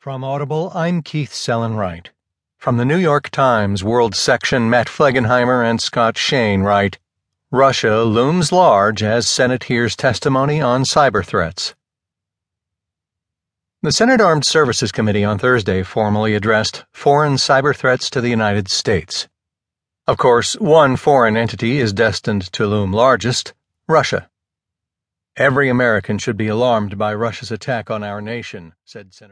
From Audible, I'm Keith Sellon-Wright. From the New York Times World section, Matt Flegenheimer and Scott Shane write Russia looms large as Senate hears testimony on cyber threats. The Senate Armed Services Committee on Thursday formally addressed foreign cyber threats to the United States. Of course, one foreign entity is destined to loom largest Russia. Every American should be alarmed by Russia's attack on our nation, said Senator.